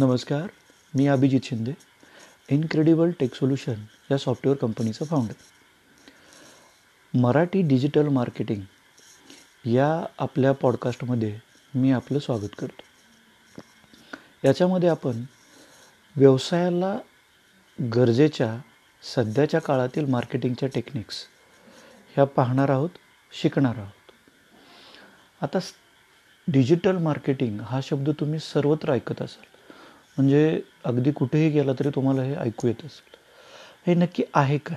नमस्कार मी Abhijit Shinde incredible tech solution या software कंपनीचा फाउंडर मराठी डिजिटल मार्केटिंग या आपल्या पॉडकास्टमध्ये मी आपलं स्वागत करतो. याच्यामध्ये आपण व्यवसायाला गरजेच्या सध्याच्या काळातील मार्केटिंगच्या टेक्निक्स ह्या पाहणार आहोत शिकणार आहोत. आता डिजिटल मार्केटिंग हा शब्द तुम्ही सर्वत्र ऐकत असाल. म्हणजे अगदी कुठेही गेला तरी तुम्हाला हे ऐकू येत असेल. हे नक्की आहे काय?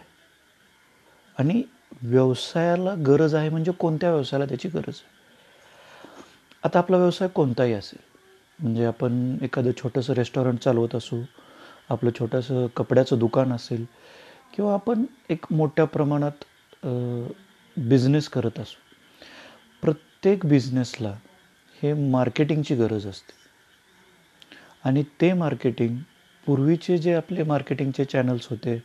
आणि व्यवसायाला गरज आहे म्हणजे कोणत्या व्यवसायाला त्याची गरज आहे? आता आपला व्यवसाय कोणताही असेल म्हणजे आपण एखादं छोटंसं रेस्टॉरंट चालवत असू आपलं छोटंसं कपड्याचं दुकान असेल किंवा आपण एक मोठ्या प्रमाणात बिझनेस करत असू प्रत्येक बिझनेसला हे मार्केटिंगची गरज असते. आणि ते मार्केटिंग पूर्वीचे जे आपले मार्केटिंगचे चॅनल्स होते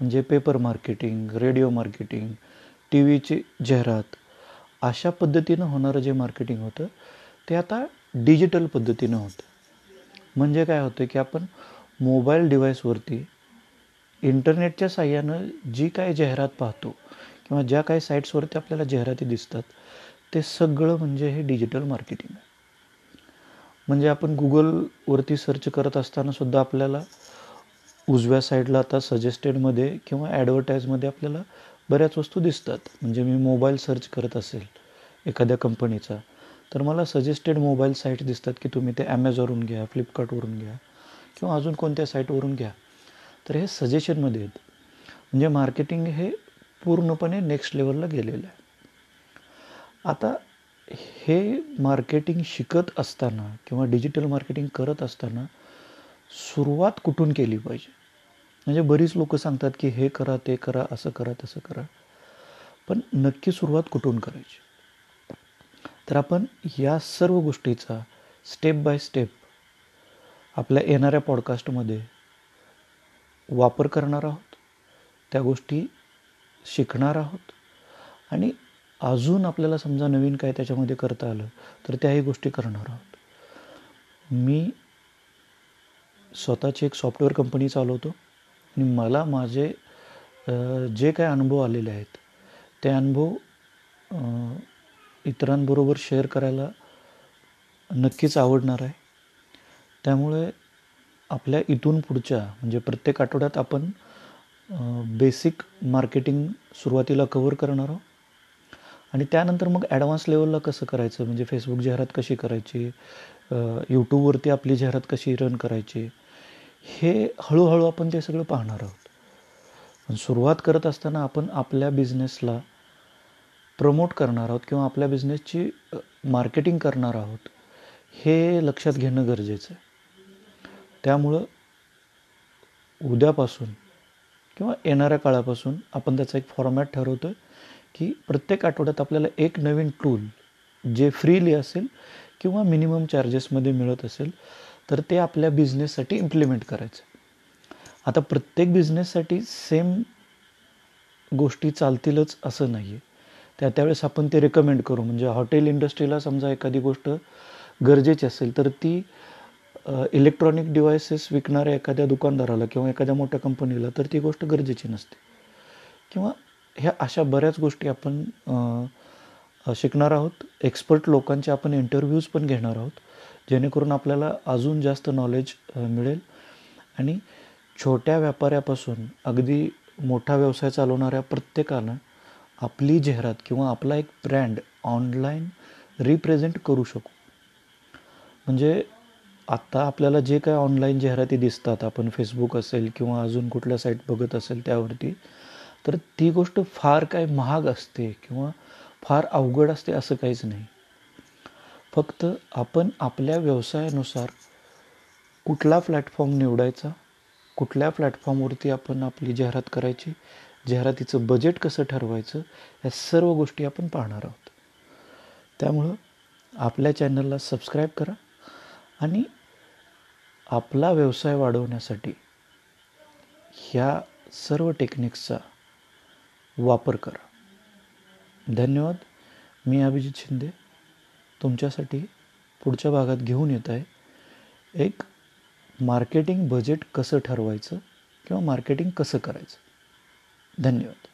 म्हणजे paper marketing radio marketing T व्हीची जाहिरात अशा पद्धतीनं होणारं जे मार्केटिंग होतं ते आता डिजिटल पद्धतीनं होतं. म्हणजे काय होतं की आपण मोबाईल डिव्हाइसवरती इंटरनेटच्या साह्यानं जी काय जाहिरात पाहतो किंवा ज्या काही साईट्सवरती आपल्याला जाहिराती दिसतात ते सगळं म्हणजे हे डिजिटल मार्केटिंग आहे. म्हणजे आपण गुगलवरती सर्च करत असताना सुद्धा आपल्याला उजव्या साईडला आता सजेस्टेडमध्ये किंवा ॲडव्हर्टाईजमध्ये आपल्याला बऱ्याच वस्तू दिसतात. म्हणजे मी मोबाईल सर्च करत असेल एखाद्या कंपनीचा तर मला सजेस्टेड मोबाईल साईट दिसतात की तुम्ही ते ॲमेझॉनवरून घ्या फ्लिपकार्टवरून घ्या किंवा अजून कोणत्या साईटवरून घ्या. तर हे सजेशनमध्ये आहेत म्हणजे मार्केटिंग हे पूर्णपणे नेक्स्ट लेवलला गेलेलं आहे. आता हे मार्केटिंग शिकत असताना किंवा डिजिटल मार्केटिंग करत असताना सुरुवात कुठून केली पाहिजे? म्हणजे बरीच लोक सांगतात की हे करा ते करा असं करा तसं करा. पण नक्की सुरुवात कुठून करायची? तर आपण या सर्व गोष्टीचा स्टेप बाय स्टेप आपल्या येणाऱ्या पॉडकास्टमध्ये वापर करणार आहोत. त्या गोष्टी शिकणार आहोत. आणि अजून आपल्याला समजा नवीन काय त्याच्यामध्ये करता आलं तर त्याही गोष्टी करणार आहोत. मी स्वतःची एक सॉफ्टवेअर कंपनी चालवतो आणि मला माझे जे काय अनुभव आलेले आहेत ते अनुभव इतरांबरोबर शेअर करायला नक्कीच आवडणार आहे. त्यामुळे आपल्या इथून पुढच्या म्हणजे प्रत्येक आठवड्यात आपण बेसिक मार्केटिंग सुरुवातीला कवर करणार आहोत. आणि त्यानंतर मग ॲडव्हान्स लेवलला कसं करायचं? म्हणजे फेसबुक जाहिरात कशी करायची? यूट्यूबवरती आपली जाहिरात कशी रन करायची? हे हळूहळू आपण ते सगळं पाहणार आहोत. पण सुरुवात करत असताना आपण आपल्या बिझनेसला प्रमोट करणार आहोत किंवा आपल्या बिझनेसची मार्केटिंग करणार आहोत हे लक्षात घेणं गरजेचं आहे. त्यामुळं उद्यापासून किंवा येणाऱ्या काळापासून आपण त्याचा एक फॉर्मॅट ठरवतो आहे की प्रत्येक आठवड्यात आपल्याला एक नवीन टूल जे फ्रीली असेल किंवा मिनिमम चार्जेसमध्ये मिळत असेल तर ते आपल्या बिझनेससाठी इम्प्लिमेंट करायचं. आता प्रत्येक बिझनेससाठी सेम गोष्टी चालतीलच असं नाही आहे त्या त्यावेळेस आपण ते रेकमेंड करू. म्हणजे हॉटेल इंडस्ट्रीला समजा एखादी गोष्ट गरजेची असेल तर ती इलेक्ट्रॉनिक डिव्हायसेस विकणाऱ्या एखाद्या दुकानदाराला किंवा एखाद्या मोठ्या कंपनीला तर ती गोष्ट गरजेची नसते. किंवा ह्या अशा बऱ्याच गोष्टी आपण शिकणार आहोत. एक्सपर्ट लोकांचे आपण इंटरव्ह्यूज पण घेणार आहोत. जेणेकरून आपल्याला अजून जास्त नॉलेज मिळेल. आणि छोट्या व्यापाऱ्यापासून अगदी मोठा व्यवसाय चालवणाऱ्या प्रत्येकानं आपली जाहिरात किंवा आपला एक ब्रँड ऑनलाईन रिप्रेझेंट करू शकू. म्हणजे आत्ता आपल्याला जे काय ऑनलाईन जाहिराती दिसतात आपण फेसबुक असेल किंवा अजून कुठल्या साईट बघत असेल त्यावरती तर ती गोष्ट फार काय महाग असते किंवा फार अवघड असते असं काहीच नाही. फक्त आपण आपल्या व्यवसायानुसार कुठला प्लॅटफॉर्म निवडायचा कुठल्या प्लॅटफॉर्मवरती आपण आपली जाहिरात करायची जाहिरातीचं बजेट कसं ठरवायचं या सर्व गोष्टी आपण पाहणार आहोत. त्यामुळं आपल्या चॅनलला सबस्क्राईब करा आणि आपला व्यवसाय वाढवण्यासाठी ह्या सर्व टेक्निक्सचा वापर करा. धन्यवाद. मी अभिजित शिंदे तुमच्यासाठी पुढच्या भागात घेऊन येत आहे. एक मार्केटिंग बजेट कसं ठरवायचं किंवा मार्केटिंग कसं करायचं? धन्यवाद.